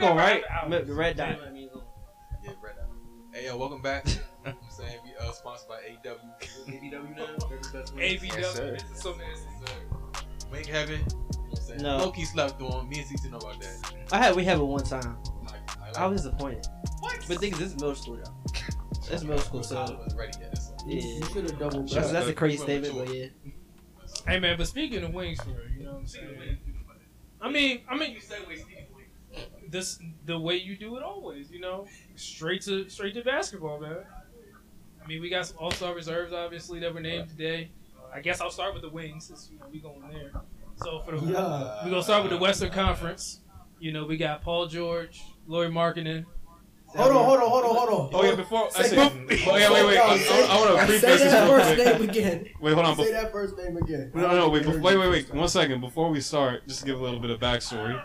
Go right. Hours. The red dot. Yeah. Yeah, right now. Hey, yo, welcome back. I'm saying we uh, sponsored by AW. ABW now? Every best way. ABW. Yes, sir. this is so nasty. Wing Heaven. You know what I'm saying? No. Loki slept on. Me and CT know about that. I had we have it one time. I, I, like I was disappointed. What? But the thing is, this is middle school though. That's middle school, I so wasn't ready yet. So. yeah. You should have doubled That's, back. that's a crazy statement, but yeah. Hey man, but speaking of wings, for you know what I'm saying? I mean, I mean, this the way you do it always, you know, straight to straight to basketball, man. I mean, we got some All Star reserves, obviously, that were named today. I guess I'll start with the wings, since you know we going there. So for the Yeah. we gonna start with the Western Conference. You know, we got Paul George, Laurie Markkanen. Hold on, hold on, hold on, hold on. Oh yeah, before I Say- say, oh yeah, wait, wait. No, I, say- I, want to Say preface this that first name again. Wait, hold on. Say that first name again. No, no, wait, wait, wait, wait. One second. Before we start, just to give a little bit of backstory.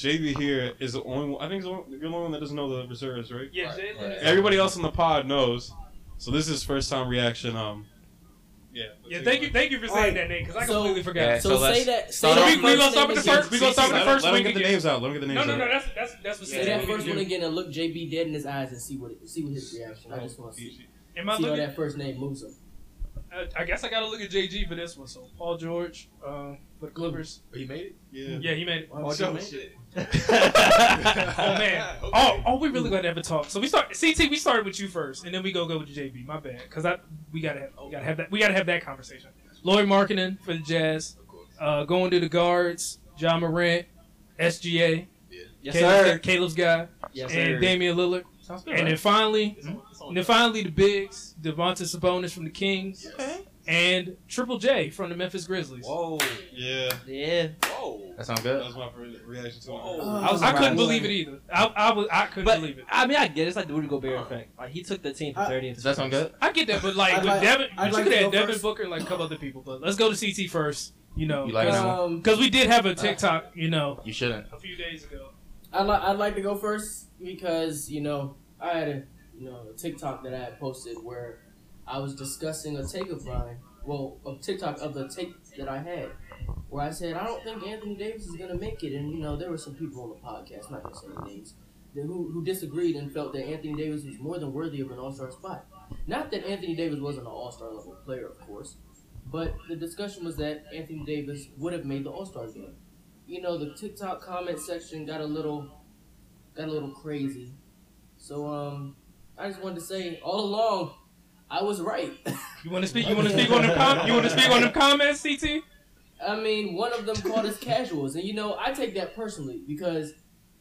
JB here is the only one, I think he's the only, you're the only one that doesn't know the reserves, right? Yeah, Right, right. Everybody else in the pod knows. So this is first time reaction. Um, yeah. Yeah, thank you, thank you for saying Alright, that name because I so- completely forgot. Yeah, So, so say that. Say start that We- we gonna start name with the first- we gonna start with the first let him wing get the again. names out. Let him get the names No, no, no, that's that's that's what Say that first one again and look JB dead in his eyes and see what see what his reaction. I just want to see, Am I see how looking? that first name moves him. Uh, I guess I gotta look at JG for this one. So Paul George uh, for the Clippers. But he made it? Yeah. Yeah, he made it. Oh, so, man. shit. Oh man. Oh, oh, we really gotta have a talk. So we start. CT, we started with you first, and then we go go with JB. My bad, because I we gotta have we gotta have that we gotta have that conversation. Lloyd Markkanen for the Jazz. Of course. Uh, going to the guards. Ja Morant, SGA. Yes, Caleb's, sir. Caleb's guy, Yes, and sir. Damian Lillard. Sounds good. And then finally, It's on- it's on and then finally the bigs, Domantas Sabonis from the Kings, Yes. And Triple J from the Memphis Grizzlies. Whoa. Yeah. yeah. Whoa. That sounds good. That was my first reaction to it. Whoa. I was I couldn't believe it either. I, I, was, I couldn't But believe it. I mean, I get it. It's like the Rudy Gobert effect. Like he took the team from I- 30. Does that sound good? I get that, but like I'd with like- Devin, I'd you like could have Devin first. Booker and like a couple other people. But let's go to CT first. You know, You like that one? Um, because we did have a TikTok. You know, You shouldn't. a few days ago. I'd, li- I'd like to go first because you know I had a you know a TikTok that I had posted where I was discussing a take of mine, well, a TikTok of the take that I had, where I said I don't think Anthony Davis is gonna make it, and you know there were some people on the podcast, not gonna say names, who who disagreed and felt that Anthony Davis was more than worthy of an All Star spot. Not that Anthony Davis wasn't an All Star level player, of course, but the discussion was that Anthony Davis would have made the All Star game you know, the TikTok comment section got a little got a little crazy. So um I just wanted to say all along I was right. You want to speak? You want to speak on the Com- you want to speak on them comments, CT? I mean, one of them called us casuals, and you know, I take that personally because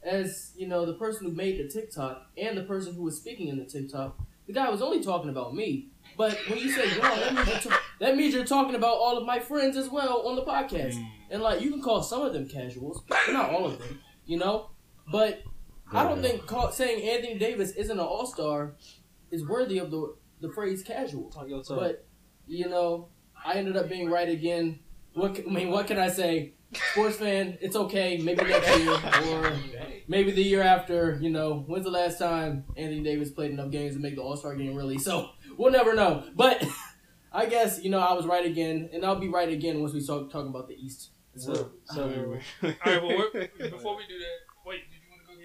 as, you know, the person who made the TikTok and the person who was speaking in the TikTok, the guy was only talking about me. But when you say wrong, that means you're, ta- that means you're talking about all of my friends as well on the podcast. Mm. And like you can call some of them casuals, but not all of them, you know. But I don't think call, saying Anthony Davis isn't an All Star is worthy of the the phrase casual. Talk your talk. But you know, I ended up being right again. What c- I mean, what can I say? Sports fan, it's okay. Maybe next year or maybe the year after. You know, when's the last time Anthony Davis played enough games to make the All Star game? Really? So we'll never know. But I guess you know I was right again, and I'll be right again once we start talking about the East. so, so uh, All right. Well, before we do that, wait.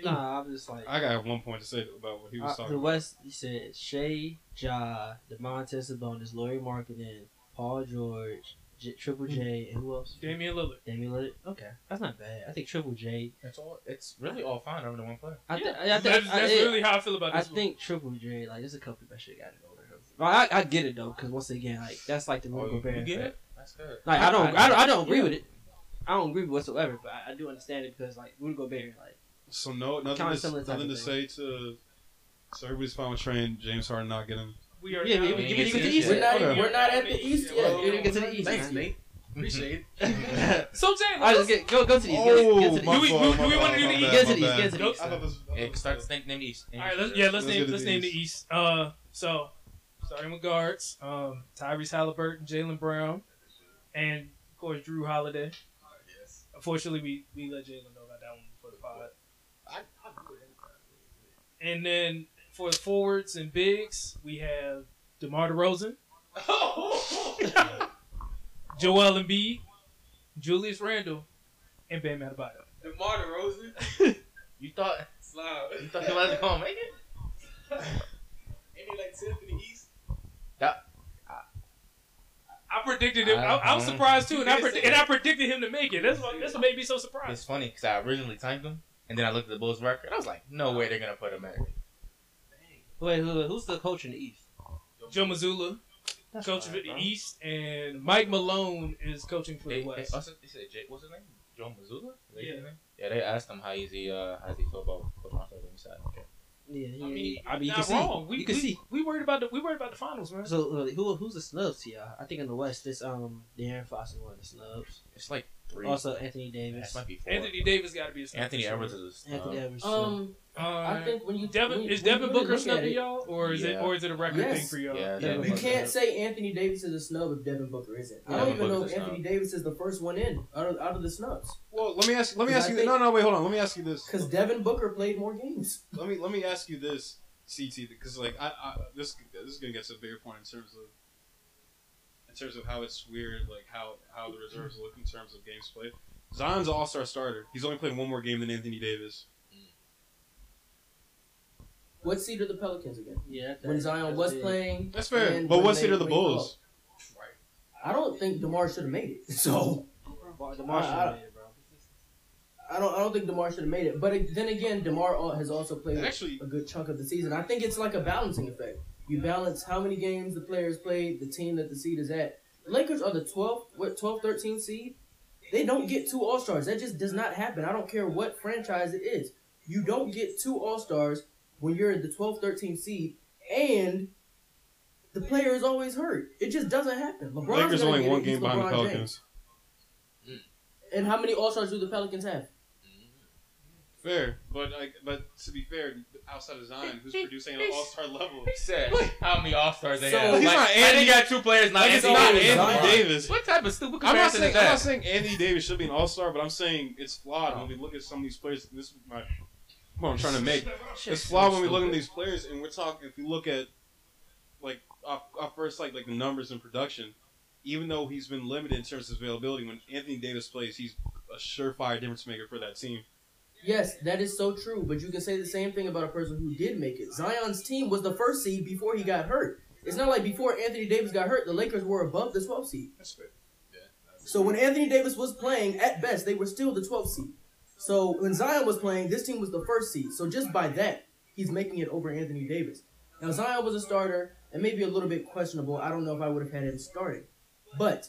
Nah, I'm just like I got one point to say about what he was uh, talking the about. West. He said Shea, Ja, Domantas Sabonis, Laurie Markkanen, Paul George, J- Triple J, and who else? Damian Lillard. Damian Lillard. Okay, that's not bad. I think Triple J. It's all. It's really all fine over the one player. I, Yeah, th- that's, think that's I, really how I feel about I this. one. think Triple J. Like, there's a couple that should got it over him. Well, I, I get it though, because once again, like that's like the Oh, Rudy you Gobert. get it? That's good. Like I don't, I, don't, I don't agree Yeah. with it. I don't agree with whatsoever, but I, I do understand it because like Rudy Gobert, like So no, nothing, to, similar type nothing to say to. So everybody's fine with Trent James Harden not getting. we are. Yeah, now- we- we- we- we- we- We're not, Okay. we're not at the East yet. we didn't get to the East. Thanks, man. Nate. Appreciate it. So Jay, I let's, get go go to the East. Oh, Get, get to the Do we- East. do- do we wanna do the East? Get to the East. Get to the Go- East. I thought this- I Yeah, thought start this- name, name the East. Name all the right. East. Let's, yeah, let's Let's name get to let's the name the East. East. Uh, so starting with guards, um, Tyrese Halliburton, Jaylen Brown, and of course Jrue Holiday. Yes. Unfortunately, we we let Jalen know about that one before the pod. I, I do it And then for the forwards and bigs, we have DeMar DeRozan, anytime. Joel Embiid, Julius Randle, and Bam Adebayo. DeMar DeRozan. You thought Slide. you thought he wasn't gonna make it? Ain't he like 10th in the East? I predicted him. I, I was Uh-huh. surprised too, and I You pred- and I predicted him to make it. That's what that's what made me so surprised. It's funny because I originally typed him, and then I looked at the Bulls record. And I was like, no way they're gonna put him at. Wait, who, who's the coach in the East? Joe Mazzulla, That's coach fine, for the bro. East, and Mike Malone is coaching for They, the they, West. also, they said Jay, what's his name? Joe Mazzulla. Is that his Yeah. name? Yeah. They asked him how is he uh how does he feel about coaching on Thursday. He okay. Yeah, yeah, I mean, I mean, you not can wrong. see. We, you can we, see. We worried about the we worried about the finals, man. So uh, who who's the snubs here? I think in the West, this um De'Aaron Fox is one of the snubs. It's like three. Also Anthony that Davis. might be four. Anthony Davis got to be a snub Anthony. Edwards is a snub. Anthony Davis. Um, Uh, I think when you Devin when, is when Devin really Booker look at snubbing y'all, or is it or is it a record Yes. thing for y'all? Yeah, Yeah, You can't say Anthony Davis is a snub if Devin Booker isn't. I don't Devin even know if Anthony snub. Davis is the first one in out of, out of the snubs. Well, let me ask. Let me ask I you. think- no, no, wait, hold on. Let me ask you this. Because Devin Booker played more games. Let me let me ask you this, CT, because like I, I this this is gonna get to a bigger point in terms of in terms of how it's weird, like how how the reserves look in terms of games played. Zion's an All Star starter. He's only played one more game than Anthony Davis. What seed are the Pelicans again? yeah, When Zion was big. playing, That's fair. But what seed are the when he Bulls? I don't think Demar should have made it. So DeMar should've I- I- made it, bro. I don't I don't think Demar should have made it. But it- then again, Demar has also played Actually, a good chunk of the season. I think it's like a balancing effect. You balance how many games the players played, the team that the seed is at. The Lakers are the 12th, what 12, 13 seed. They don't get two All Stars. That just does not happen. I don't care what franchise it is. You don't get two All Stars when you're at the 12, 13 seed, and the player is always hurt. It just doesn't happen. LeBron's Lakers only one game behind the Pelicans. James. And how many All Stars do the Pelicans have? Mm-hmm. Fair, but like, but to be fair, outside of Zion, who's producing at an All Star level? He said how many All Stars they So- have. He's like, not and Anthony- he got two players, not Like, it's Anthony not Davis. Anthony Davis. What type of stupid I'm comparison not saying is I'm not saying Anthony Davis should be an All Star, but I'm saying it's flawed when we look at some of these players. This is my what I'm trying to make. It's flawed when we look at these players, and we're talking. If you look at like off, off first, like like the numbers in production, even though he's been limited in terms of availability, when Anthony Davis plays, he's a surefire difference maker for that team. Yes, that is so true. But you can say the same thing about a person who did make it. Zion's team was the first seed before he got hurt. It's not like before Anthony Davis got hurt, the Lakers were above the 12th seed. That's fair. Yeah. So when Anthony Davis was playing, at best, they were still the 12th seed. So when Zion was playing, this team was the first seed. So just by that, he's making it over Anthony Davis. Now Zion was a starter and maybe a little bit questionable. I don't know if I would have had him starting. But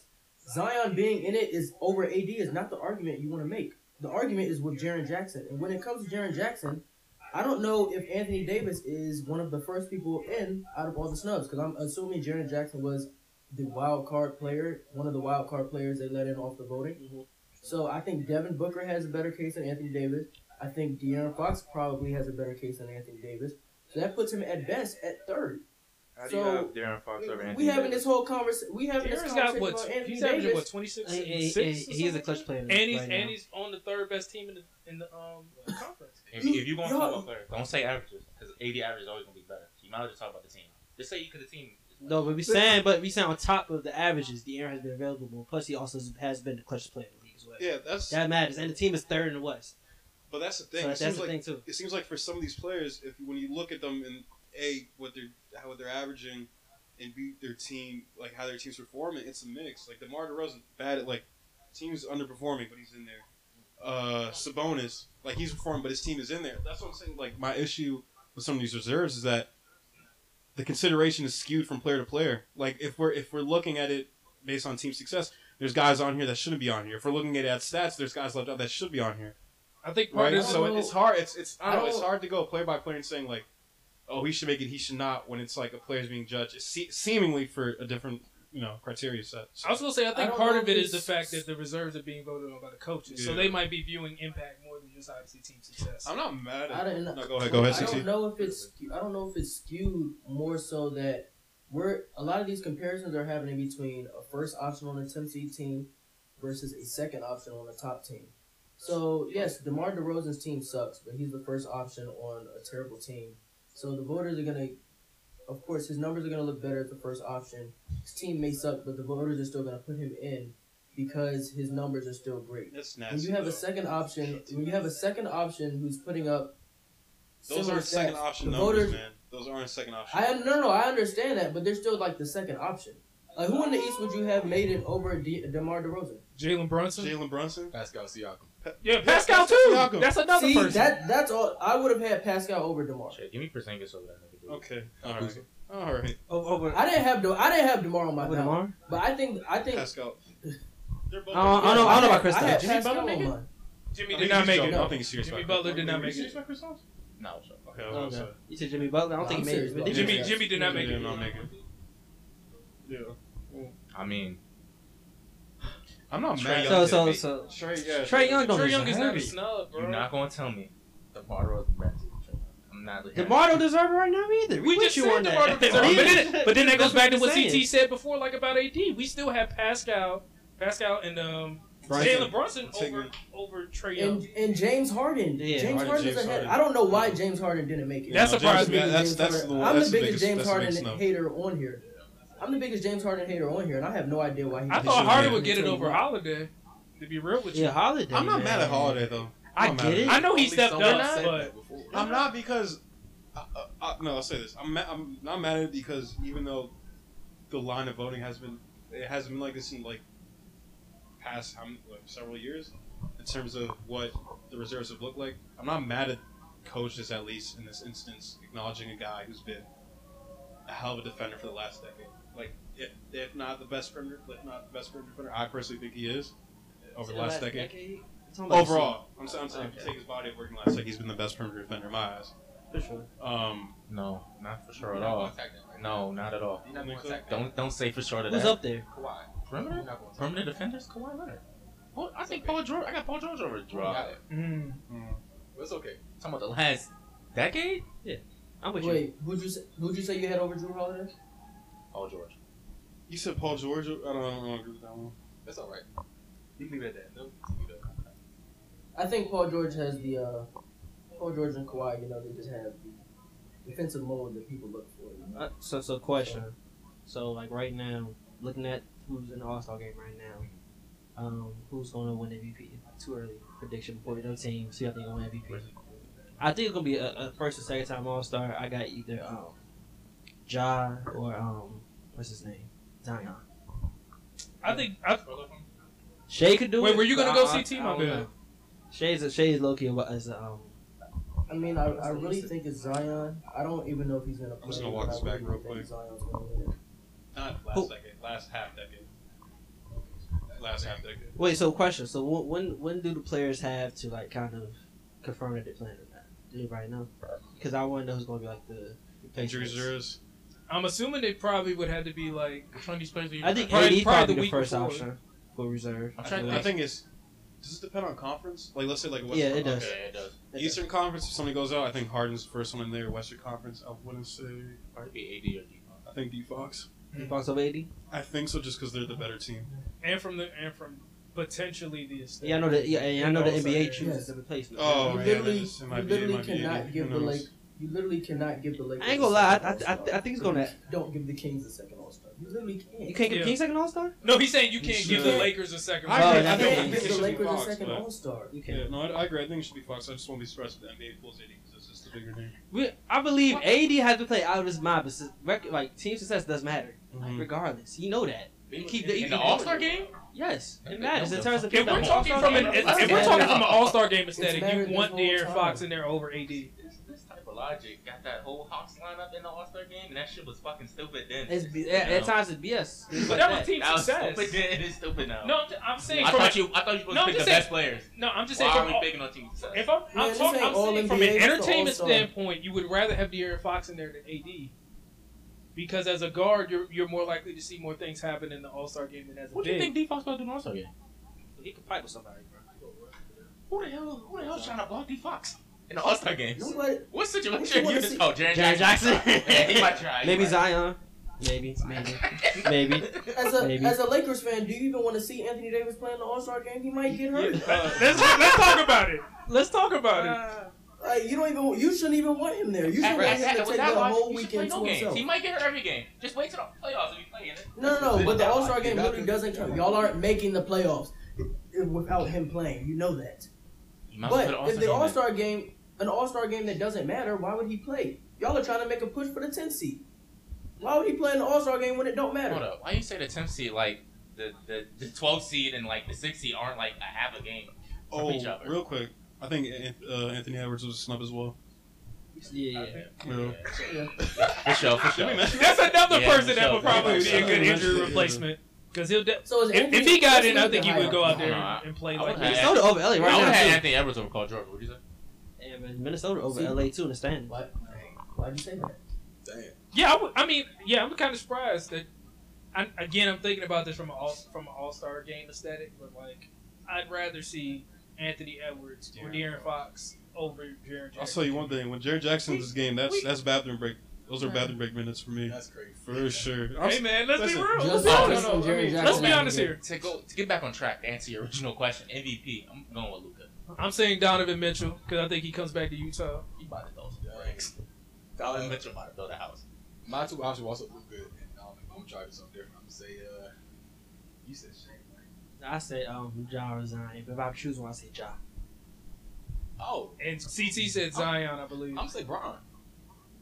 Zion being in it is over AD is not the argument you want to make. The argument is with Jaren Jackson. And when it comes to Jaren Jackson, I don't know if Anthony Davis is one of the first people in out of all the snubs because I'm assuming Jaren Jackson was the wild card player, one of the wild card players they let in off the voting. Mm-hmm. So I think Devin Booker has a better case than Anthony Davis. I think De'Aaron Fox probably has a better case than Anthony Davis. So that puts him at best at third. How do you have De'Aaron Fox we having this whole conversation. We having this De'Aaron's conversation got what? about Anthony He's averaging Davis. what twenty six. And, and, and he's a clutch player. And he's right and now. he's on the third best team in the in the um conference. If, if you going to Yo. talk about players, don't say averages because 80 average is always going to be better. You might as well just talk about the team. Just say you could the team. No, but we saying, but we saying on top of the averages, De'Aaron has been available. Plus, he also has been the clutch player in the league as well. Yeah, that's That matters, and the team is third in the West. but that's the So thing. that- it that's the like thing too. it seems like for some of these players, if when you look at them and a what they're how they're averaging, and b their team like how their team's performing, it's a mix. Like Demar Derozan bad at like teams underperforming, but he's in there. Uh, Sabonis like he's performing, but his team is in there. That's what I'm saying. Like my issue with some of these reserves is that the consideration is skewed from player to player. Like if we're if we're looking at it based on team success, there's guys on here that shouldn't be on here. If we're looking at at stats, there's guys left out that should be on here I think part right? of So know. it's hard. It's it's I don't I know. It's hard to go player by player and saying like, oh, he should make it, he should not. When it's like a player's being judged, se- seemingly for a different you know criteria set. So, I was gonna say I I think don't part of it is the fact that the reserves are being voted on by the coaches, so they might be viewing impact more than just obviously team success. I'm not mad I don't, No, go ahead. Go ahead, I don't know if it's. I don't know if it's skewed more so that we're a lot of these comparisons are happening between a first option on a 10 seed team versus a second option on a top team. So yes, DeMar DeRozan's team sucks, but he's the first option on a terrible team. So the voters are gonna, of course, his numbers are gonna look better at the first option. His team may suck, but the voters are still gonna put him in, because his numbers are still great. That's nasty. When you have though. a second option, when you have a second option who's putting up Those aren't second option the numbers, voters, man. Those aren't second option. I no no I understand that, but they're still like the second option. Like who in the East would you have made it over De- DeMar DeRozan? Jalen Brunson. Jalen Brunson. Pascal Siakam. Yeah, Pascal Pascal too. Siakam. That's another See person. that that's all. I would have had Pascal over DeMar. Shit, give me Porzingis over that nigga. dude. Okay. All right. All right. Oh, oh over I didn't have De- I didn't have DeMar on my over ballot, Demar. but I think I think Pascal. They're both. I don't- I don't know- I don't know about Chris I had Jimmy Pascal Butler on make it? mine. Jimmy I did think not he's make serious. it. I don't think he's serious. Jimmy about Butler that. did not make it. Serious it. about Chris Paul? No, sure. Okay, I was gonna Okay. You said Jimmy Butler. I don't No, think I'm he made serious it. about Did Jimmy Jimmy? Jimmy did not make He it. not make it. Yeah. I mean, I'm not Trey mad. So Young so did so. Trey, yeah. Trae Young don't Trae Young is not a snub, bro. you're not gonna tell me the DeMar better than Trey I'm not. DeMar don't deserve it right now either. We with just you said on DeMar that. deserve it. But then, but then that goes back to what saying. CT said before, like about AD. We still have Pascal, Pascal, and um, Brunson. Jalen Brunson over over Trae Young. And, and James Harden. Yeah, James Harden, Harden James ahead. Harden. I don't know why James Harden didn't make it. That surprised me. I'm the That's- biggest that's James the- Harden- I'm the the biggest biggest- James Harden biggest hater on here. I'm the biggest James Harden hater on here, and I have no idea why he. I thought make Harden would get it over he- Holiday. To be real with you, Yeah, Holiday. I'm not man. mad at Holiday though. I I'm not get it. I know he Only stepped up, but. I'm not because. Uh, uh, uh, no, I'll say this. I'm ma- I'm not mad at it because even though the line of voting has been it hasn't been like this in like past how many, like, several years in terms of what the reserves have looked like. I'm not mad at coaches at least in this instance acknowledging a guy who's been a hell of a defender for the last decade. Like if, if not the best perimeter, if not the best perimeter defender, I personally think he is over the last decade. You're talking about Overall, I'm, saying- I'm saying Okay. take his body of work in the last like he's been the best perimeter defender in my eyes. For sure. Um, no, not for sure You're at not all. gonna attack that, right? No, not at all. Not going to attack that. Don't don't say for sure to Who's that. up there? Kawhi. Perimeter? You're not going to Permanent defenders, Kawhi Leonard. Well, I think Okay. Paul George. I got Paul George over Got Draw. it. mm, But it's okay. Talking about the last decade. Yeah. I'm with you. Wait, who'd you say, who'd you say you had over Jrue Holiday? Paul George. you said Paul George. I don't, I don't agree with that one. That's all right. You can leave it at that. No, continue to- I think Paul George has the uh, Paul George and Kawhi. You know, they just have the defensive mode that people look for. You know? Uh, so so question. So like right now, looking at who's in the All Star game right now, um, who's going to win MVP? Too early prediction before no team. See, I think gonna win MVP. I think it's gonna be a, a first or second time All Star. I got either um, Ja or um, what's his name, Zion. I think. I, Shay could do Wait, it. Wait, were you gonna go I- CT? I My bad. Shay's a, Shay's low key as um. I mean, I, I really think it's Zion. I don't even know if he's gonna play. I'm just gonna walk I this back really real think quick. Not last Who- decade. Last half decade. Last half decade. Wait, so question. So when when do the players have to like kind of confirm that they're playing or not? Do anybody know? Because I want to know who's gonna be like the, the Injury Patriots. reserves. I'm assuming they probably would have to be like. Which one of these players are you? I think Probably- AD probably probably the the week first before. option for reserve. I'm I trying to think it's. Does this depend on conference? Like, let's say like Western Yeah, it does. Okay, it does. Eastern Conference. If somebody goes out, I think Harden's the first one in there. Western Conference, I wouldn't say. Probably be AD or D. I think D Fox. You Fox over AD? I think so, just because they're the better team. and from the and from potentially the estate. Yeah, I know that. Yeah, and I know the NBA yeah. chooses the replacement. Oh, you literally, that is- it you might be- literally be cannot AD. give the knows? Lake. You literally cannot give the Lakers. I ain't gonna lie. I, I, I, I think it's gonna. Don't give the Kings a second All Star. You literally can't. You can't give Yeah. King second All Star. No, he's saying you can't You give the. Lakers a second. I agree. yeah, I think think can't it give should the be Lakers Fox, a second All Star. You can't. Yeah, no, I, I agree. I think it should be Fox. I just won't be surprised if the NBA pulls AD because it's just the bigger name. We, I believe AD has to play out of his mind, but rec- like team success does matter, like, Mhm. regardless. You know that. You keep the, you in the All Star game. Yes, it matters in no, terms of If we're talking from an if, if we're talking from an All Star game aesthetic, you want this De'Aaron. Fox in there over AD. Logic got that whole Hawks lineup in the All Star game, and that shit was fucking stupid then. It's, You at, at times it's BS. It's But like that was team That was success. stupid then. It is stupid now. No, I'm, saying I thought a, you. I thought you were supposed No, to pick the just best saying- players. no, I'm just Why saying are we all- picking on team success? if I'm, I'm talking, ain't I'm saying from an entertainment standpoint, you would rather have De'Aaron Fox in there than AD. Because as a guard, you're you're more likely to see more things happen in the All Star game than as a What do you think D Fox about to do in the All Star game? He can fight with somebody, bro. Who the hell? Who the hell's trying to block D Fox in the All Star games? Nobody. What What situation? you wanna You see? oh, Jaren Jaren Jackson. Jackson. yeah, he might try. he Maybe might. Zion. Maybe, maybe, maybe. As a Maybe. as a Lakers fan, do you even want to see Anthony Davis playing the All Star game? He might get hurt. Uh, let's let's talk about it. Let's talk about it. Like, you don't even. You shouldn't even want him there. You should At- want him to take the logic, whole weekend play to no games. himself. He might get hurt every game. Just wait till the playoffs if he playing it. No, no, no. But the All Star game literally doesn't count. Y'all aren't making the playoffs without him playing. You know that. You might as well But put if the All-Star game an All Star game that doesn't matter, why would he play? Y'all are trying to make a push for the 10th seed. Why would he play in the All Star game when it don't matter? Hold up. Why you say the 10th seed like the the the 12th seed and like the 6th seed aren't like a half a game? Oh, each other. real quick. I think uh, Anthony Edwards was a snub as well. Yeah, yeah. Yeah. For sure, for sure. That's another Yeah, person that would probably be a good injury replacement. Because he'll, de- So is if, if he got in, I think he would go out there I- and play I like would have- this. Minnesota over LA I right would now have had too. Anthony Edwards over Carl Jordan. What'd you say? Yeah, Minnesota over See? LA too in the stand. Why, why'd you say that? Damn. Yeah, I, mean, yeah, I'm kind of surprised that. I, again, I'm thinking about this from an all from an All Star game aesthetic, but like, I'd rather see Anthony Edwards or De'Aaron Fox over Jaren Jackson. I'll tell you one thing. When Jared Jackson's this game, that's that's bathroom break. Those are bathroom break minutes for me, That's crazy. for sure. I'm Hey man, let's listen, be real. Let's just be like honest. when Jaren Let's be honest here. To go to get back on track to answer your original question, MVP. I'm going with Luka. I'm saying Donovan Mitchell because I think he comes back to Utah. He about to throw some Dang. bricks. Donovan Mitchell about to build a house. My two options will also look good, and um, I'm gonna try to do something different. I'm gonna say, uh, you said Shane. right? I say um Ja or Zion, if I choose one, I say Ja. Oh, And CT said Zion, I believe. I'm gonna say Bron.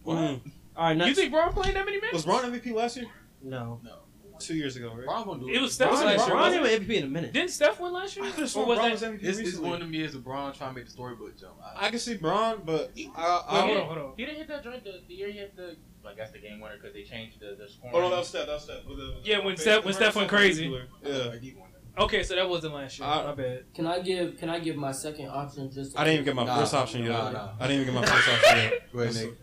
Mm. All right, You think Bron played that many minutes? Was Bron MVP last year? no. No, Two years ago, right? Bron gonna do It It was Steph Bron- last year. Bron- Bron wasn't didn't it? win MVP in a minute. Didn't Steph win last year? I could have Or sworn was Bron that? was MVP This is one of me as a Bron trying to make the storybook jump. I, I can see Bron, but I, Wait, I, hold on, hold on. He didn't hit that joint the, the year he hit the. I guess the game winner because they changed the the scoring. Oh no, that was Steph. That was Steph. With the- Yeah, when Steph- the when Steph went crazy. Yeah. Okay, so that wasn't last year. I- My bad. Can I give Can I give my second option? Just I didn't even get my Nah, first option yet. nah, nah. I didn't even get my first option yet. Go ahead, Nick.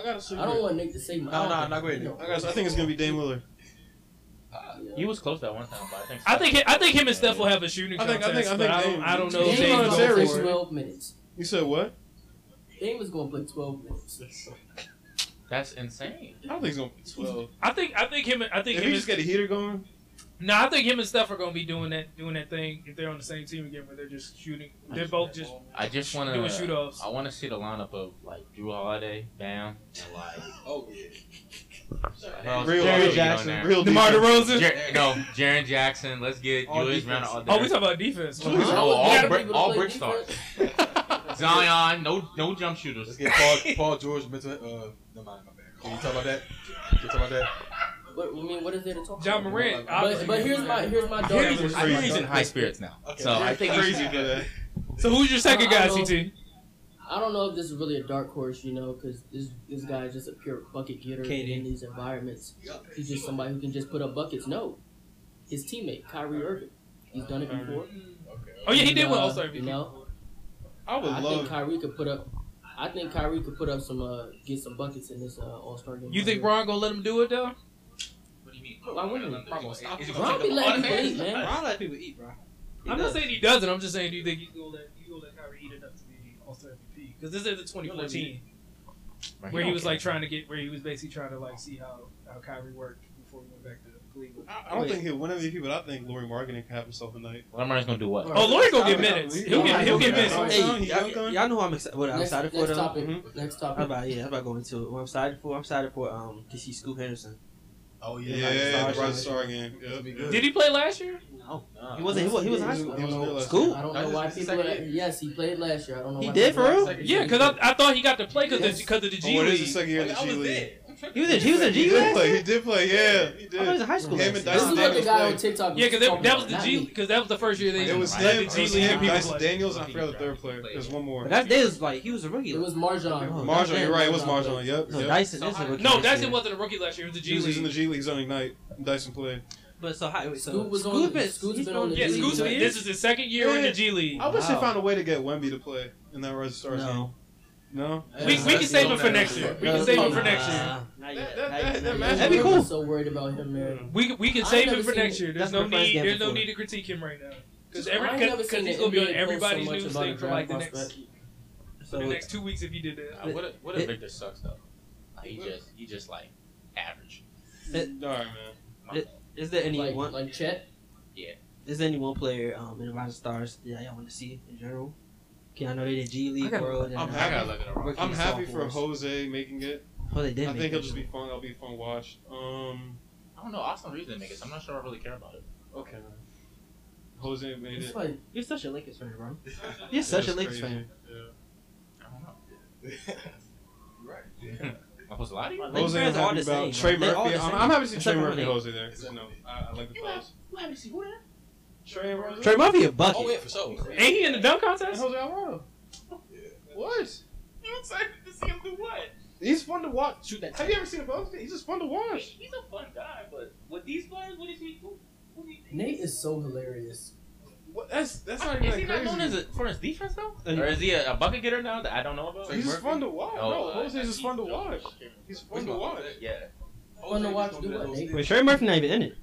I, I gotta see. I don't want Nick to say my. No, no, no, go ahead, You I, gotta, I think it's gonna be Dame Lillard. yeah. Uh, he was close that one time, but I think. I think I think him and Steph will have a shooting I think- I think- I but I think don't, I don't know. Dame if Dame's Dame's is going gonna play twelve minutes. You said what? Dame is gonna play twelve minutes. That's insane. I don't think he's gonna be twelve. I think I think him. I think If him. he just get a heater going, no, I think him and Steph are going to be doing that doing that thing if they're on the same team again, where they're just shooting. They're both just I just want doing to. shoot offs. I want to see the lineup of like Jrue Holiday, Bam, and like. Oh yeah. who Real is Jackson. real DeMar. DeRozan. Jer- no, Jaren Jackson. Let's get All Julius defense. Randle out Oh, we talking about defense. Julius no, Randle. all, gotta brick, all brick stars. Zion, no, no jump shooters. Let's get Paul, Paul George mental. Uh, no mind, my bad. Can you talk about that? Can you talk about that? But I mean, what is there to talk John about? Morant. But, but here's my here's my I dog. hear he's, he's in high spirits now. Okay. So I think crazy he's for that. So who's your second guy, don't. CT? I don't know if this is really a dark horse, you know, because this this guy is just a pure bucket getter KD. in these environments. He's just somebody who can just put up buckets. No, his teammate Kyrie Irving. He's done it before. Okay. Oh yeah, he did And, win uh, All Star You know, I would I love. think Kyrie could put up. I think Kyrie could put up some uh get some buckets in this uh, All Star game. You right think here. Bron gonna let him do it though? What do you mean? Why wouldn't he? Bro, stop. Is he Bron gonna be take letting people eat, his man. I let people eat, bro. I'm not saying he doesn't. I'm just saying, do you think he's gonna let he's gonna let Kyrie eat enough to be All Star MVP? Because this is the 2014 where he was like trying to get where he was basically trying to like see how how Kyrie worked before he went back to Cleveland. I, I don't think he'll win MVP, but I think Laurie Markkanen can have himself a night. Lamar's gonna do what? Oh, Laurie gonna get I- I- minutes. He'll get he'll get minutes. Hey, Hey, y'all, y'all know who I'm excited. What I'm Next, excited for next though. topic. Next How about yeah? How about going to it? What I'm excited for? I'm excited for um to see Scoot Henderson. Oh Yeah, yeah. yeah, the Stars Rising game. Star game. Yep. be. Did he play last year? No, Nah. he wasn't. He was. He was in high school. he was there School? I don't know why people. second. Yes, he played last year. I don't know. He why did, for real? Yeah, because I, I thought he got to play because Yes. the of the G Oh, it is the League. second year in the I G was League. There. He was in. He was in He G did play. year? He did play. Yeah, he I thought he was did. in high school. Him and year. This is Dyson what the Daniels guy played. on TikTok. Yeah, because talking that was about, the not G me. because that was the first year they It was Right. let him. the It G was League him, people Dyson play. Daniels, and I forgot the third player. There's one more. But that day was like he was a rookie. It was MarJon. Oh, MarJon, you're right. It was MarJon. MarJon. Yep. no, yep. Dyson So is a rookie. No, this Dyson year. wasn't a rookie last year. It was the He G was just in the League. G League. He's on Ignite. and Dyson played. But so how? So Scoot was on- Scoot been- Scoot's he's been been on the Yeah, G League. Scoot's this is his second year in the G League. I wish they Wow. found a way to get Wemby to play in that Rising Stars game. No. No. We, we can save him for next year. We can save him for next year. Nah, That- Not that- yet, that not yet. match- That'd be cool. so worried about him, man. We we can save ain't him for next year. There's no need. There's no need to critique him right now because I every because never seen he's gonna be on NBA post so everybody's much news thing for like the next So the next two weeks if he did that. What if, what It- if Victor sucks though? He just he just like average. All right, man. is there any Like, one? like Chet. Is there any one player um in the Rising Stars that y'all want to see in general? Keanu Reeves G League World. I'm happy. look I'm happy for. Jose making it. Oh, Jose did I make think it'll just be fun. It'll be a fun watch. Um, I don't know. Austin Reaves didn't make it, so I'm not sure I really care about it. okay. Jose made It's it. like, you're such a Lakers fan, bro. You're such a Lakers crazy. fan. Yeah. I don't know. right. Yeah. Am I supposed to lie to you? Lakers Jose, I'm fans are all happy the about same, Trey. They're all Murphy. the I'm, same. Happy to see Trey Murphy. Monday. Jose there. You know, I, like the players. You have to see who that? Trey Murphy. Trey Murphy a bucket. Oh yeah, for sure. Ain't he in the dunk contest? Jose Alvarado. Yeah. What? You excited to see him do what? He's fun to watch. Shoot that. Have you ever seen a post? He's just fun to watch. He's a fun guy, but with these players, what is he? Do you think Nate is so hilarious. What, that's that's not I, even is that he crazy. not known as a, for his defense though, or is he a, a bucket getter now that I don't know about? He's just fun to watch. Oh, no, uh, is just fun to watch. He's fun to watch. Yeah want? Wait, Sherry Murphy not even in it.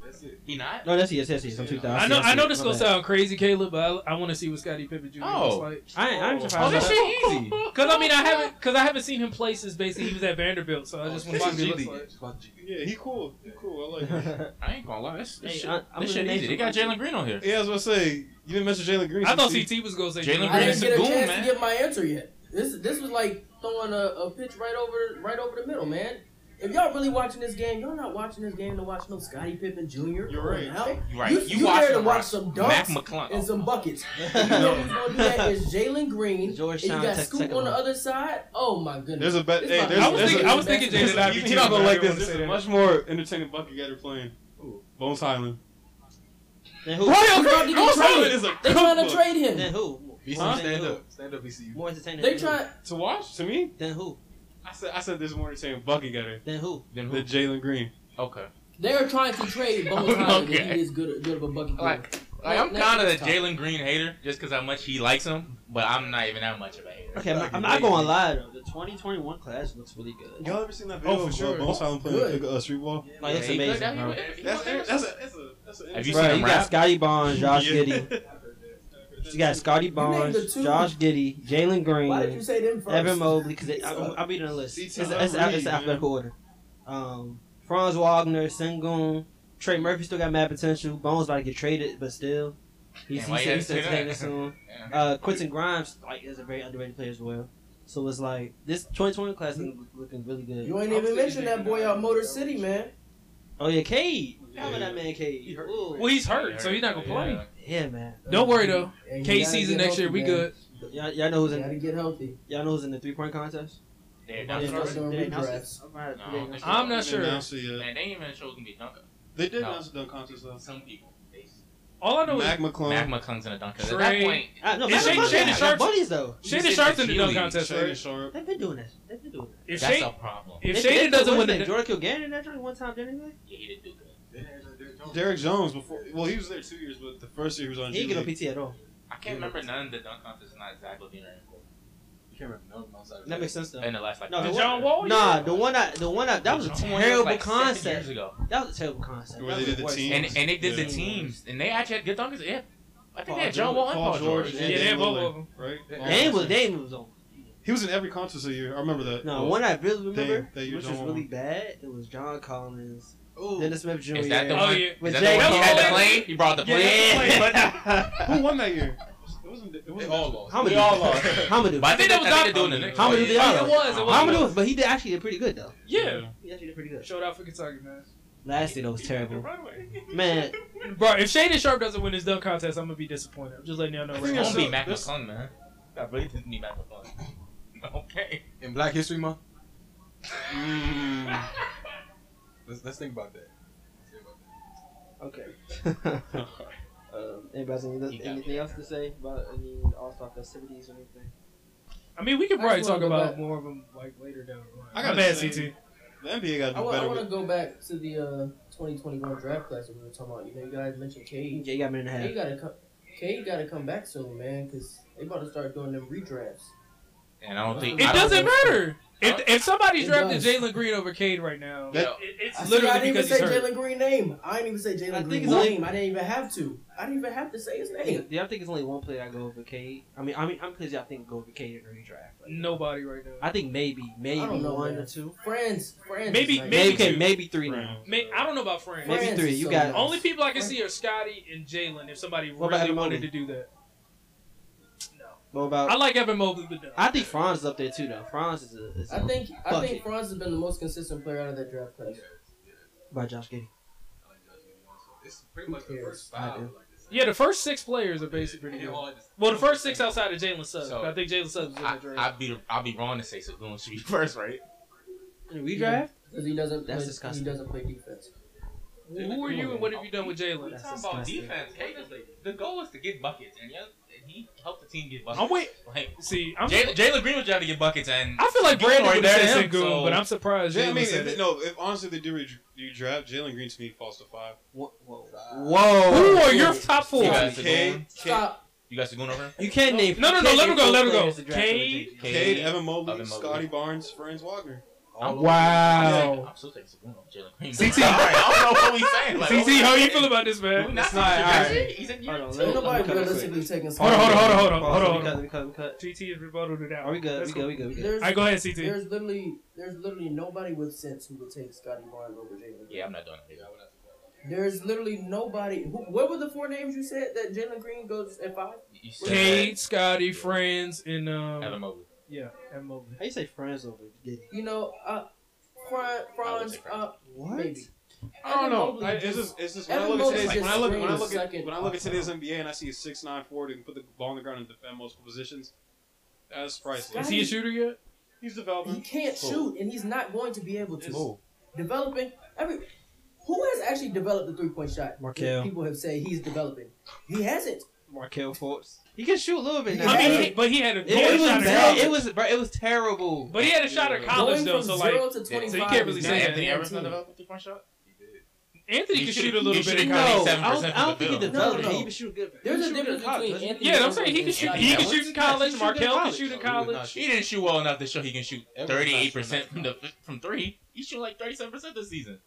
He not? No, that's. Yes, yes, yes. I'm 2000. I know. I know this gonna sound crazy, Caleb, but I, I want to see what Scotty Pippen Jr. Oh. looks like. I, I'm surprised. Oh, this shit easy. Cause I mean, I haven't, cause I haven't seen him places. Basically, he was at Vanderbilt, so I just want to see what he looks like. Yeah, he cool. He cool. I like him. I ain't gonna lie. This, this hey, shit, I, this shit easy. They got Jalen Green on here. Yeah, I was gonna say you didn't mention Jalen Green. I thought CT was gonna say Jalen Green. I didn't get a chance to get my answer yet. This this was like throwing a, a pitch right over right over the middle, man. If y'all really watching this game, y'all not watching this game to watch no Scotty Pippen Jr. You're right. Hell. You're right. You, you, you to watch some dunks and some buckets. you know who's gonna do that is Jalen Green. and you got Scoot on the other side. Oh my goodness. There's a bet. Hey, there's, I was thinking, was thinking Jalen. You're not gonna like this. This is much more entertaining bucket getter playing. Bones Hyland. Then who? Bones Hyland is a They trying to trade him. Then who? Stand up, stand up, BCU. More entertaining. They try to watch to me. Then who? I said I said this morning saying Bucky got it. Then who? Then who? The Jalen Green. Okay. They're trying to trade Bones Hyland. He is good, good of a Bucky. Like, player. like I'm kind of a Jalen Green hater just because how much he likes him, but I'm not even that much of a hater. Okay, I'm not, I'm not going to lie though. The 2021 class looks really good. Y'all ever seen that oh, video? Oh, for of, sure. Uh, Bones Hyland playing uh, street ball. Yeah, like, yeah, amazing. That's, that's, a, that's, a, that's Have you right, seen him you got Scottie Barnes, Josh yeah. Giddey. You got Scottie Barnes, Josh Giddey, Jalen Green, Why did you say them first? Evan Mobley. Because I'll be in the list. It's, it's, it's, it's alphabetical order. Um, Franz Wagner, Sengun, Trey Murphy still got mad potential. Bones about to get traded, but still, he's he's, he's, he's taking soon. yeah. Uh, Quentin Grimes like is a very underrated player as well. So it's like this 2020 class is looking really good. You ain't even mentioned that boy out Motor City, man. Oh yeah, Cade. Yeah. How about that man, Cade? He well, he's hurt, he hurt, so he's not gonna play. Yeah. Yeah, man. Don't worry though. K season next healthy, year, we man. good. Y'all, y'all know who's in. Gotta get healthy. Y'all know who's in the three point contest. They announced yeah, already. They announced it. I'm not sure. Man, they even show gonna be dunker. They did no. announce the dunk contest though. Some people. All I know Mac is McClung. Mac McClung's in a dunk contest. At that point, uh, no, Mac Shane, Sharp's buddies though. Shaedon Sharpe's in the dunk contest. Shannon right? Sharp. They've been doing this. They've been doing this. If That's Shane, a problem. If they, doesn't win the Jordan Kilganon that one time, didn't he? Yeah, he didn't do good. Jones. Derrick Jones before. Well, he was there two years, but the first year he was on. He didn't get no PT at all. I can't remember none of the dunk contests not Zach LaVine or Aaron You can't remember none. That makes sense though. In the last like no, the John Wall. Nah, the one I, the one I, that was a terrible like concept. Years ago. That was a terrible concept. Where they did the teams. And, and they did yeah. the teams, and they actually had good dunkers. Yeah, I think Paul they had John Wall and Paul George. Yeah, they had both of them. Right. They was they was on. He was in every contest a year. I remember that. No, well, one I really remember, they, which was really bad. It was John Collins Ooh. Dennis Smith Jr. Is that the oh, one? Oh, yeah. With is that the one? He had the plane. He brought the plane. Yeah, the who won that year? It wasn't. It wasn't. They all lost. How many all lost. How many? But I think that was not doing the next. Hamidou Diallo. Yeah. It was. It was. But he did actually did pretty good though. Yeah. He actually did pretty good. Showed out for Kentucky, man. Last year that was terrible. man. Bro, if Shaedon Sharpe doesn't win this dunk contest, I'm gonna be disappointed. I'm just letting y'all know. It's gonna be Mac McClung, man. I really think need Mac McClung. Okay. In Black History Month. Mm. Let's, let's think about that. Okay. um, anybody else, anything else to say about any All Star festivities or anything? I mean, we could probably talk about back. more of them like later down the line. I got bad CT. The NBA got to do I want, better. I want to go back to the uh, 2021 draft class that we were talking about. You know, you guys mentioned Cade. Yeah, you got a minute and a half. Cade got to come. Cade got to come back soon, man, because they about to start doing them redrafts. And I don't think it I doesn't matter. If, if somebody drafted Jalen Green over Cade right now, that, it, it's I literally I didn't even say Jalen Green name. I didn't even say Jalen Green name. I didn't even have to. I didn't even have to say his name. Do y'all think it's only one player I go over Cade? I mean, I mean, I'm because y'all think go over Cade in Green draft. Like, Nobody right now. I think maybe, maybe know, one man. or two. Friends, friends. Maybe, like, maybe, okay, maybe three friends. now. May, I don't know about friends. Maybe three. You so got nice. only people I can see are Scottie and Jalen. If somebody what really wanted to do that. But about I like Evan Mobley, but I think Franz is up there too. Though Franz is a. Is a I think. I think Franz has been the most consistent player out of that draft class. By Josh Giddey. It's pretty much the first five. Yeah, the first six players are basically pretty good. Well, the first six outside of Jalen Suggs. So, I think Jalen Suggs is in the draft. I'd be I'd be wrong to say Sengun should be first, right? Did we draft? Because he doesn't. That's play, disgusting. He doesn't play defense. Who are you and what have you done with Jalen? Talking about defense, the goal is to get buckets, and you he helped the team get buckets. I'm wait. Like, See, I'm. Jalen, Jalen Green was trying to get buckets, and I feel like Brandon right would there have said him, Sengun, so- but I'm surprised Yeah, I mean, said if, it. no, if honestly they do you draft Jalen Green to me falls to five. Whoa. Whoa. Whoa. Who are your top four? You guys Cade, Sengun? Cade, Stop. You guys Sengun over him? You can't name. No, no, no, let him go, let him go. players to Cade- Cade, Cade, Evan Mobley, Evan Mobley. Scottie Barnes, Franz Wagner. I'm- Wow. I'm still taking Sengun over Jalen Green. CT. All right, I don't know what we saying. Like, CT, how you feel about this, man? not It's not- saying He's in year Hold on, two. let Ain't me- nobody let me cut it realistically taking. Hold on, hold on, hold on, hold on, hold on. me cut, let cut, let me cut. GT has rebutted it out. Are we good? That's We good? We good? We good? There's, All right, go ahead, CT. there's literally, there's literally nobody with sense who would take Scottie Barnes over Jalen. Green. Yeah, I'm not doing it. either. There's literally nobody. Who, what were the four names you said that Jalen Green goes at five? You said Cade, Scottie, Franz, and um, Evan Mobley. Yeah, Evan Mobley. How you say Franz over Giddey? You know, uh, Fran, I Franz, Franz. uh, What? maybe. I don't know. Mobley I, it's just- just, it's just when I look at Mobley today's, when I look, when I look at when I look at today's. NBA and I see a six nine forward and put the ball on the ground and defend multiple positions, that's priceless. Is he a shooter yet? He's developing. He can't Who? shoot, and he's not going to be able to. Who? Developing every. Who has actually developed the three point shot? Markelle. People have said he's developing. He hasn't. Markelle Fultz. He can shoot a little bit now. I mean, he, but he had a it, he it was shot at bad. It was, bro, it was terrible. But he had a shot at college Going though, from so like zero to so you can't really say that. Anthony Everson develop a three point shot? Anthony He can shoot a little bit in have college. got no, I don't, I don't think he from developed. No, no, He no. even shoot good. There's he a difference in college. between Anthony Yeah, I'm saying he can shoot. He can shoot in college. Yes, he shoot in Markelle can shoot in No, he was college. He didn't shoot well enough to show he can shoot Everyone's thirty not eight percent from the from three. He shoot like thirty seven percent this season.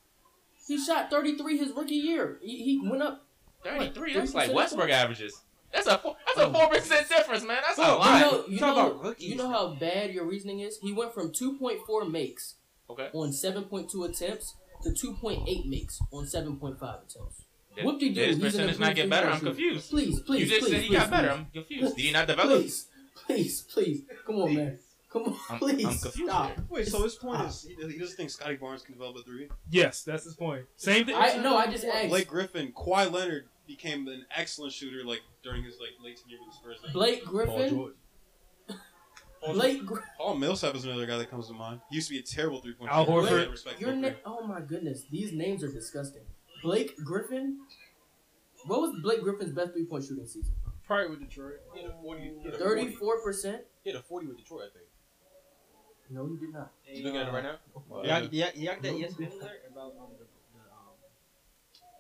He shot thirty three his rookie year. He, he went up. Thirty three. That's like Westbrook averages. That's a that's a Oh. four percent difference, man. That's a Oh, lot. You know, you Talk know, about rookies. you know how bad your reasoning is. He went from two point four makes Okay. on seven point two attempts to two point eight makes on seven point five attempts. Did, Whoop de did doo. his He's an percentage not get better? I'm confused. Please, please, you just please, said he please, got better. I'm confused. Did he not develop? Please, please, please. Come on, man. Come on, I'm, please. I'm confused. Stop. here. Wait, so his point is he, he doesn't think Scottie Barnes can develop a three. Yes, that's his point. Same thing. I no, I just asked. Blake Griffin, Kawhi Leonard became an excellent shooter like during his like late tenure with the Spurs. Blake Paul Griffin. George. Blake, Gr- Paul Millsap is another guy that comes to mind. He used to be a terrible three point Al shooter. Horford. Your Horford. Oh my goodness, these names are disgusting. Blake Griffin. What was Blake Griffin's best three point shooting season? Probably with Detroit. He had a 40. He had a 40. Thirty-four percent. He had a 40 with Detroit, I think. No, he did not. You looking at it right now? Yeah, yeah, yeah. That ESPN alert about um, the, the,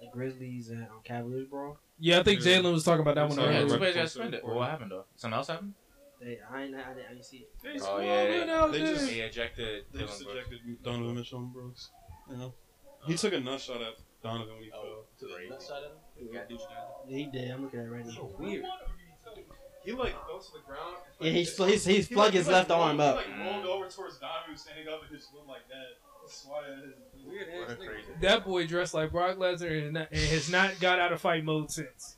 the Grizzlies and um, Cavaliers brawl. Yeah, I think Jalen was talking about that one Sorry, Yeah, earlier. two right. players got suspended. Well, what happened though? Something else happened? They, I ain't, I didn't, I didn't see it. They Oh, yeah, scrolling they- out they just- He ejected They just Dillon Brooks. ejected Donovan Mitchell and Brooks. You know, he took a nut shot at Donovan when he Oh, fell. to the left side of him? We got Deuce Johnson. Yeah, he did. I'm looking at it right now. So weird. He like fell to the ground. Yeah, he's he's, he's He, plug like- his he, like, left arm rolled- up. He like rolled over towards Donovan, who was standing up, and just went like that. Swatted at his. Weird What ass a nigga. crazy. That boy dressed like Brock Lesnar and, not, and has not got out of fight mode since.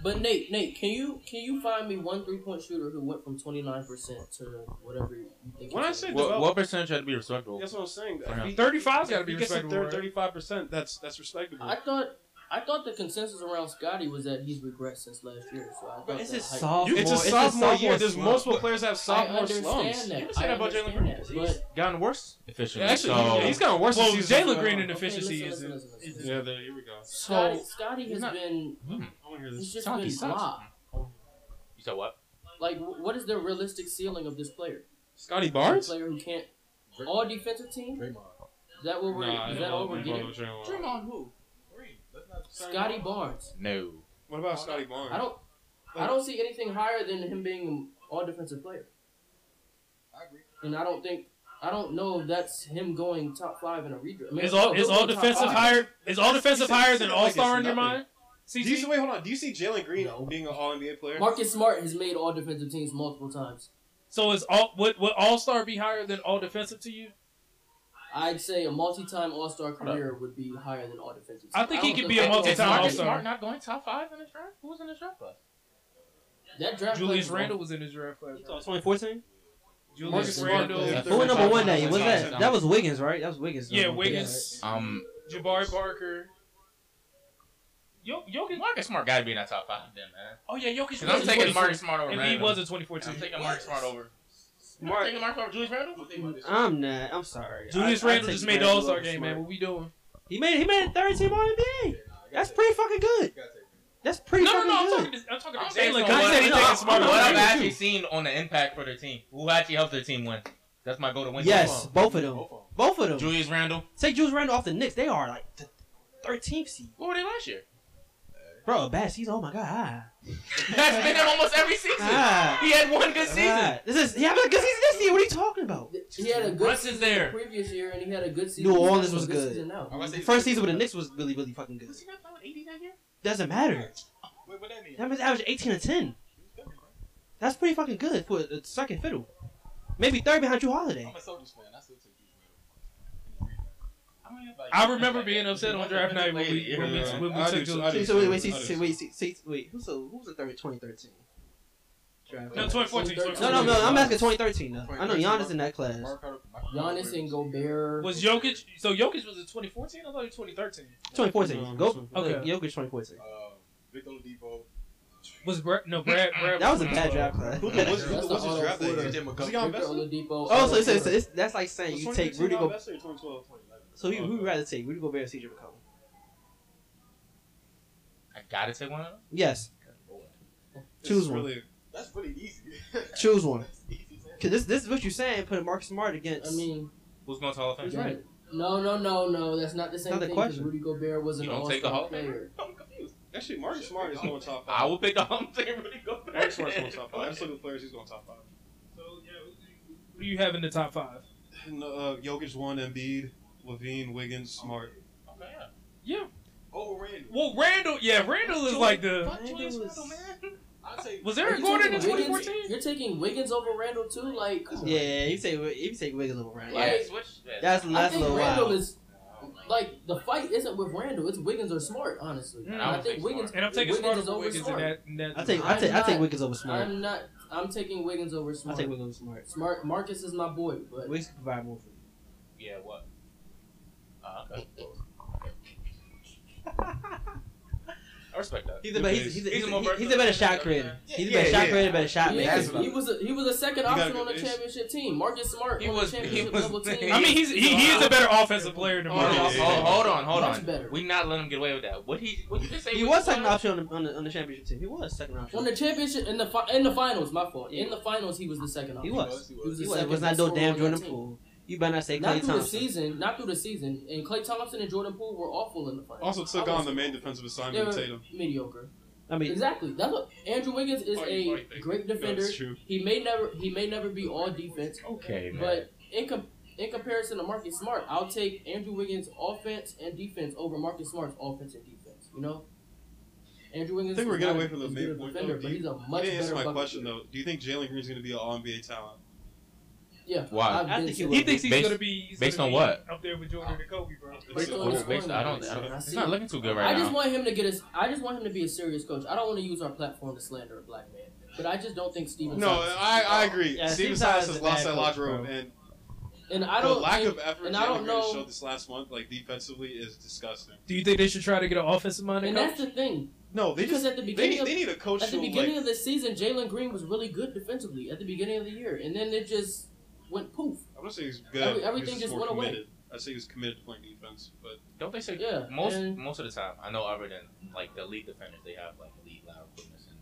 But Nate, Nate, can you can you find me one three point shooter who went from twenty nine percent to whatever you think? When I he's say What, what percentage had to be respectable? That's what I'm saying. For him. If he- 35's gotta be he respectable. Thirty-five percent. That's that's respectable. I thought I thought the consensus around Scottie was that he's regressed since last year. So I thought But it's that his hype- sophomore. it's a sophomore year. There's slump. multiple players that have I sophomore understand slumps. that. You can say I that about Jalen understand Green. that, He's gotten worse efficiently. Actually, so, yeah, he's gotten worse. Well, this season. Jalen Green in Okay, efficiency listen, is, listen, listen, is. Yeah, there. Here we go. Scottie, so Scottie has not- been Hmm. I want to hear he's this. just Talkie been sucks. blah. You said what? Like, what is the realistic ceiling of this player? Scottie A Barnes. player who can't all defensive team. Draymond. Is that what we're? Nah, is that all we're getting? Draymond who? Green. Scottie Barnes. No. What about Scottie Barnes? I don't. I don't see anything higher than him being an all defensive player, I agree. and I don't think. I don't know if that's him going top five in a redraft. I mean, is all is all defensive higher is all defensive higher than All Star in your nothing. mind? Do you see, wait, hold on. Do you see Jalen Green No. being an All NBA player? Marcus Smart has made all defensive teams multiple times. So is all would, would All Star be higher than All Defensive to you? I'd say a multi-time All Star career would be higher than all defensive. I think he could be a multi-time Is All-Star. Smart not going top five in this draft? Who was in this draft class? That draft Julius class- Randle was in his draft class. 2014. Julius Marcus Smart, Randle. Who was number one day? That's Was that that was Wiggins, right? That was Wiggins. Yeah. Wiggins. Um, Jabari Parker. Yo, Jokic. Marcus Smart got to be in that top five then, man. Oh yeah, Jokic. 'Cause I'm taking Marcus Smart over And he was a 2014. I'm taking Marcus Smart over. I'm Mark, taking Marcus Smart over Julius Randle. I'm not. I'm sorry. Julius I- I Randle just made the All Star game, man. Smart. What we doing? He made he made a third team All NBA. That's pretty fucking good. That's pretty No, no, fucking no. I'm good. talking. To, I'm talking I'm to saying Jalen. so what- said he no, taking I'm- smart. I'm- What I I've actually seen on the impact for their team, who actually helped their team win. That's my go to win. Yes, both of them. Both of them. Julius Randle. Take Julius Randle off the Knicks. They are like the 13th seed. What were they last year? Bro, a bad season. Oh my god. Ah. That's been in almost every season. Ah. He had one good season. Ah. This is he having a good season this year. What are you talking about? He had a good Russ is season there. the previous year, and he had a good season. New he's Orleans was good. season first season with the Knicks was really, really fucking good. Was he not playing 80 that year? Doesn't matter. Wait, what that mean? That means average 18 and 10. That's pretty fucking good for a second fiddle. Maybe third behind Jrue Holiday. I'm a Soldiers fan. I still take Julius I remember being upset on draft night when we when we, when we took do- Julius. I do See, so wait, wait, see, see, wait, see, see, wait. Who's the who's the third 2013? Draft. No, 2014. No, no, no. I'm asking 2013 though. I know Giannis in that class. Giannis and Gobert. Was Jokic? So Jokic was it 2014? I thought it was 2013. 2014. Go. Okay. Okay. Jokic 2014. Uh, Victor Oladipo. Was Brad? No, Brad. Brad That was a bad draft class. Who was, That's who the was his auto draft quarter. day? CJ Was McCollum. he on Victor Oladipo. Oh, so it's, it's, it's, that's like saying you take Rudy Go. Best 2012? So who who would you rather take? Rudy Gobert or CJ McCollum? I gotta take one of them. Yes. This Choose is one. Really, That's pretty easy. Choose one. Easy. Cause this this is what you're saying. Putting Marcus Smart against. I mean, Who's going to Hall of Fame? He's right. no, no, no, no. That's not the same Not the thing. Question. Rudy Gobert was an You don't take the Hall all-star of Fame? player. I'm confused. actually, Marcus Smart is going top five. I will pick the Hall. I'm taking Rudy Gobert. Marcus Smart's going top five. I just look at the players. He's going top five. So yeah, who do you have in the top five? And, uh, Jokic one, Embiid, LaVine, Wiggins, Smart. Okay, yeah. Yeah. Oh, Randle. Well, Randle. Yeah, Randle is like the. Fuck Julius Randle, man. Was Are Eric Gordon in 2014? You're taking Wiggins over Randle too, like. Yeah, you say you take Wiggins over Randle. Yeah, Like- switch. Yeah. That's I that's a think little Randle wild. is like the fight isn't with Randle. It's Wiggins or Smart, honestly. Mm. And I I would think take Wiggins. And I'm taking Wiggins Smart over over Wiggins in Smart. that. In that I take I I'm take I take Wiggins over Smart. I'm not. I'm taking Wiggins over Smart. I take Wiggins over Smart. Smart. Marcus is my boy, but Wiggins can provide more for you. Yeah, what? Okay. I respect that. He's a better he's, he's, a, He's he's, a he's a better shot creator. He's a Yeah, better shot yeah. creator, better shot maker. that's is, what he was a, he was a second option on the it's- championship team. Marcus Smart He on was- the he championship was- level team. I mean, he's he, he is a better offensive player than Hold Marcus. Yeah, hold, yeah, hold on, hold on. better. We not let him get away with that. What he? What you just say? He was second option on the, on the on the championship team. He was second option. on the championship in the fi- in the finals. My fault. In the finals, he was the second option. was. He He was He the was, second was not no damn Jordan team. Poole. You better not say Klay Not Klay through the season, not through the season. And Klay Thompson and Jordan Poole were awful in the finals. Also took I on was- the main defensive assignment of Tatum. mediocre. I mean, Exactly. That's what Andrew Wiggins is Fight, a fight, great defender. That's true. He may never he may never be all defense, Okay, man. but in com- in comparison to Marcus Smart, I'll take Andrew Wiggins' offense and defense over Marcus Smart's offense and defense. You know, Andrew Wiggins. I think we're is getting not away from the as main good a point. defender, though. Do but you, he's a you much didn't answer better my bucket question shooter. though. Do you think Jalen Green's going to be an All NBA talent? Yeah. Why? I've I think he. He thinks he's Based- gonna be he's based gonna on be what? Up there with Jordan and Kobe, bro. Based on his based- I don't. I don't it's not looking too good right I just want him to get his. I just want him to be a serious coach. I don't want to use our platform to slander a black man, but I just don't think Stephen. No, Silas- I, I agree. Yeah, Stephen Steve Silas Silas is has lost that locker room, and and I don't. lack think- of effort and I don't Green know- showed this last month, like defensively, is disgusting. Do you think they should try to get an offensive minded And coach? that's the thing. No, they Because just at the they, beginning need- of they need a coach at the beginning like, of the season, Jalen Green was really good defensively at the beginning of the year, and then it just went poof. I'm not saying he's good. Every- He's everything just more went away. committed. I say he's committed to playing defense, but Don't they say Yeah, most and- most of the time? I know other than like the elite defenders, they have like elite lateral quickness and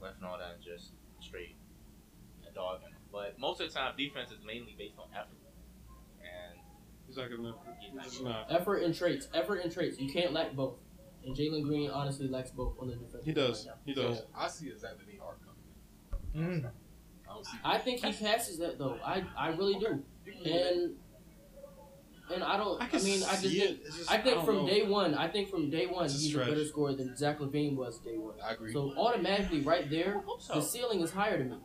left and all that, and just straight dogging. But most of the time, defense is mainly based on effort. And he's not gonna. He's not He's not. Effort and traits, effort and traits. You can't lack both, and Jalen Green honestly lacks both on the defense. He does. Right. He does. So I see exactly the arc coming. Mm. I. I think he passes that though. I I really do, and and I don't. I I, can mean, I just see think. it. Just, I think don't from know. day one, I think from day one, a he's a better scorer than Zach LaVine was day one. I agree. So automatically, right there, so. the ceiling is higher than me.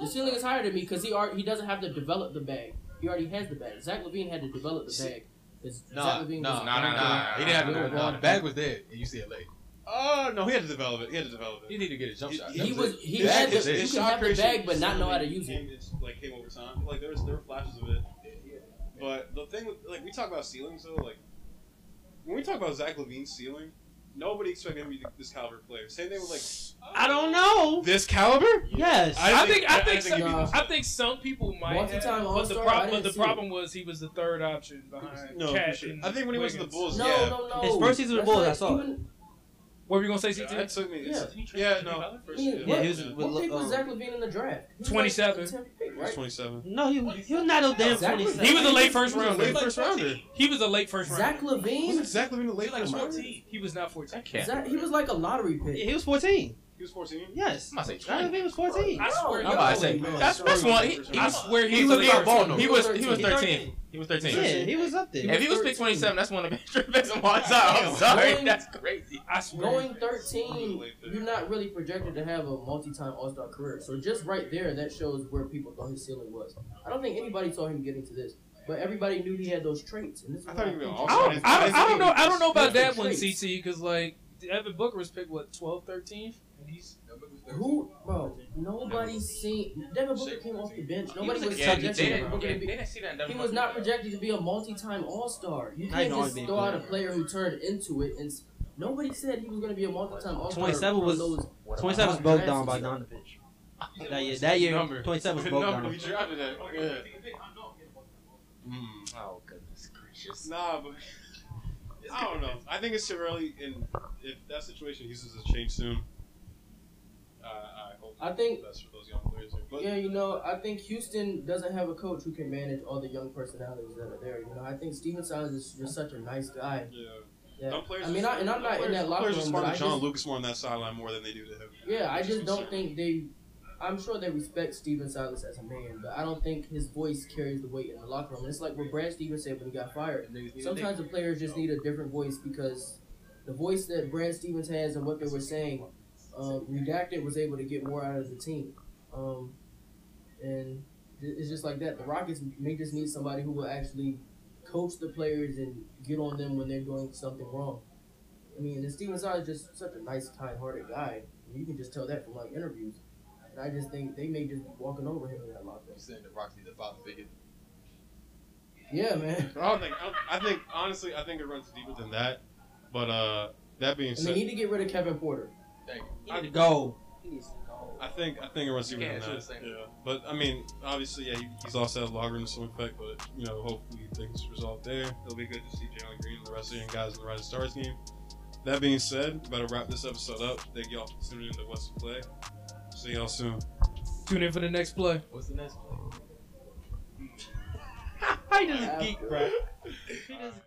The ceiling is higher than me because he already, he doesn't have to develop the bag. He already has the bag. Zach LaVine had to develop the bag. Zach Nah, LaVine nah, was nah, nah, nah, He didn't have to. Little Nah, the bag was dead in UCLA. Oh no, he had to develop it. He had to develop it. He it. needed to get a jump shot. He That was he His- had his- the, you his can shot have the bag but not know how to use it. It's like came over time. Like there was there were flashes of it. But the thing with like we talk about ceilings though, like when we talk about Zach LaVine's ceiling, nobody expected him to be this caliber player. Same thing with like I don't know. this caliber. Yes. I think I think I some, think he- I think some people might have, Multi-time but the All-Star? Problem but the see it. problem was he was the third option behind No, Cat for sure. and I think when he was in the Bulls, No, yeah. no, no. His first season with the Bulls, I saw it. even- What were you gonna say, CT? That took me. Yeah, it's- Yeah, no. I First, yeah, what, he was yeah. with- what pick was um, Zach LaVine in the draft? 27. Like the 10th pick, He's right? 27. No, he, he was not no damn Zach twenty He was a late first He was a rounder. late first rounder. He was a late first Zach rounder. Wasn't LaVine? exactly in the late like first round. 14. He was not 14. That can't. Zach, he was like a lottery pick. He was fourteen. He was 14. Yes. I'm about to say Zach 20. LaVine was fourteen. I swear, I'm he about to say man. that's that's one. He, he I was, swear he he was was a about late ball. first He was he was 13. He was 13. Yeah, he was up there. If he was pick 27, that's one of the best picks of all time. I'm sorry, Going- that's crazy. I swear. Going 13, you're not really projected to have a multi-time All-Star career. So just right there, that shows where people thought his ceiling was. I don't think anybody saw him getting to this, but everybody knew he had those traits. And this I thought he think was I don't, I, don't, I don't know. I don't know about that Different one. CT, because like Devin Booker was picked what 12, 13th, and he's Who, bro? Nobody's seen. Devin Booker came off the bench. Nobody was Yeah, they projecting didn't, Booker they didn't see that. Devin He was not projected to be a multi-time All-Star. You can't just R&B throw out a player. player who turned into it. And nobody said he was going to be a multi-time All-Star. 27 was- those. What Twenty about- seven was broke Drafts down by stuff. Donovich. That year, that year, Number. twenty seven was The broke down. we drafted that. Yeah. Mm. Oh goodness gracious. Nah, but I don't know. I think it's too early, and if that situation uses to change soon, uh, I hope I think- the best for those young players. There. But Yeah, you know, I think Houston doesn't have a coach who can manage all the young personalities that are there. You know, I think Stephen Silas is just such a nice guy. yeah, Yeah. Some players I mean, are- I, and I'm some not in that locker room, respond but I John just, Lucas more on that sideline more than they do to him. yeah, I just don't think they. I'm sure they respect Stephen Silas as a man, but I don't think his voice carries the weight in the locker room. And it's like what Brad Stevens said when he got fired. Sometimes the players just need a different voice because the voice that Brad Stevens has and what they were saying, um, Redacted was able to get more out of the team. Um, and it's just like that. The Rockets may just need somebody who will actually coach the players and get on them when they're doing something wrong. I mean, and Stephen Silas is just such a nice, kind-hearted guy. You can just tell that from like interviews. And I just think they may just be walking over him in that locker room. You saying the Rocks need a father figure? Yeah, man. I don't think. I, think honestly, I think it runs deeper than that. But uh, that being said. And they need to get rid of Kevin Porter. Thank you. He need to go. He needs to go. I think I think it runs deeper Yeah, than it's the that. same. Yeah, but I mean, obviously, yeah, he, he's also had longer in some effect. But you know, hopefully things resolve there. It'll be good to see Jalen Green and the rest of the young guys in the Rising Stars game. That being said, we better wrap this episode up. Thank y'all for tuning in to Western Play. See y'all soon. Tune in for the next play. What's the next play? He doesn't geek, bro. He doesn't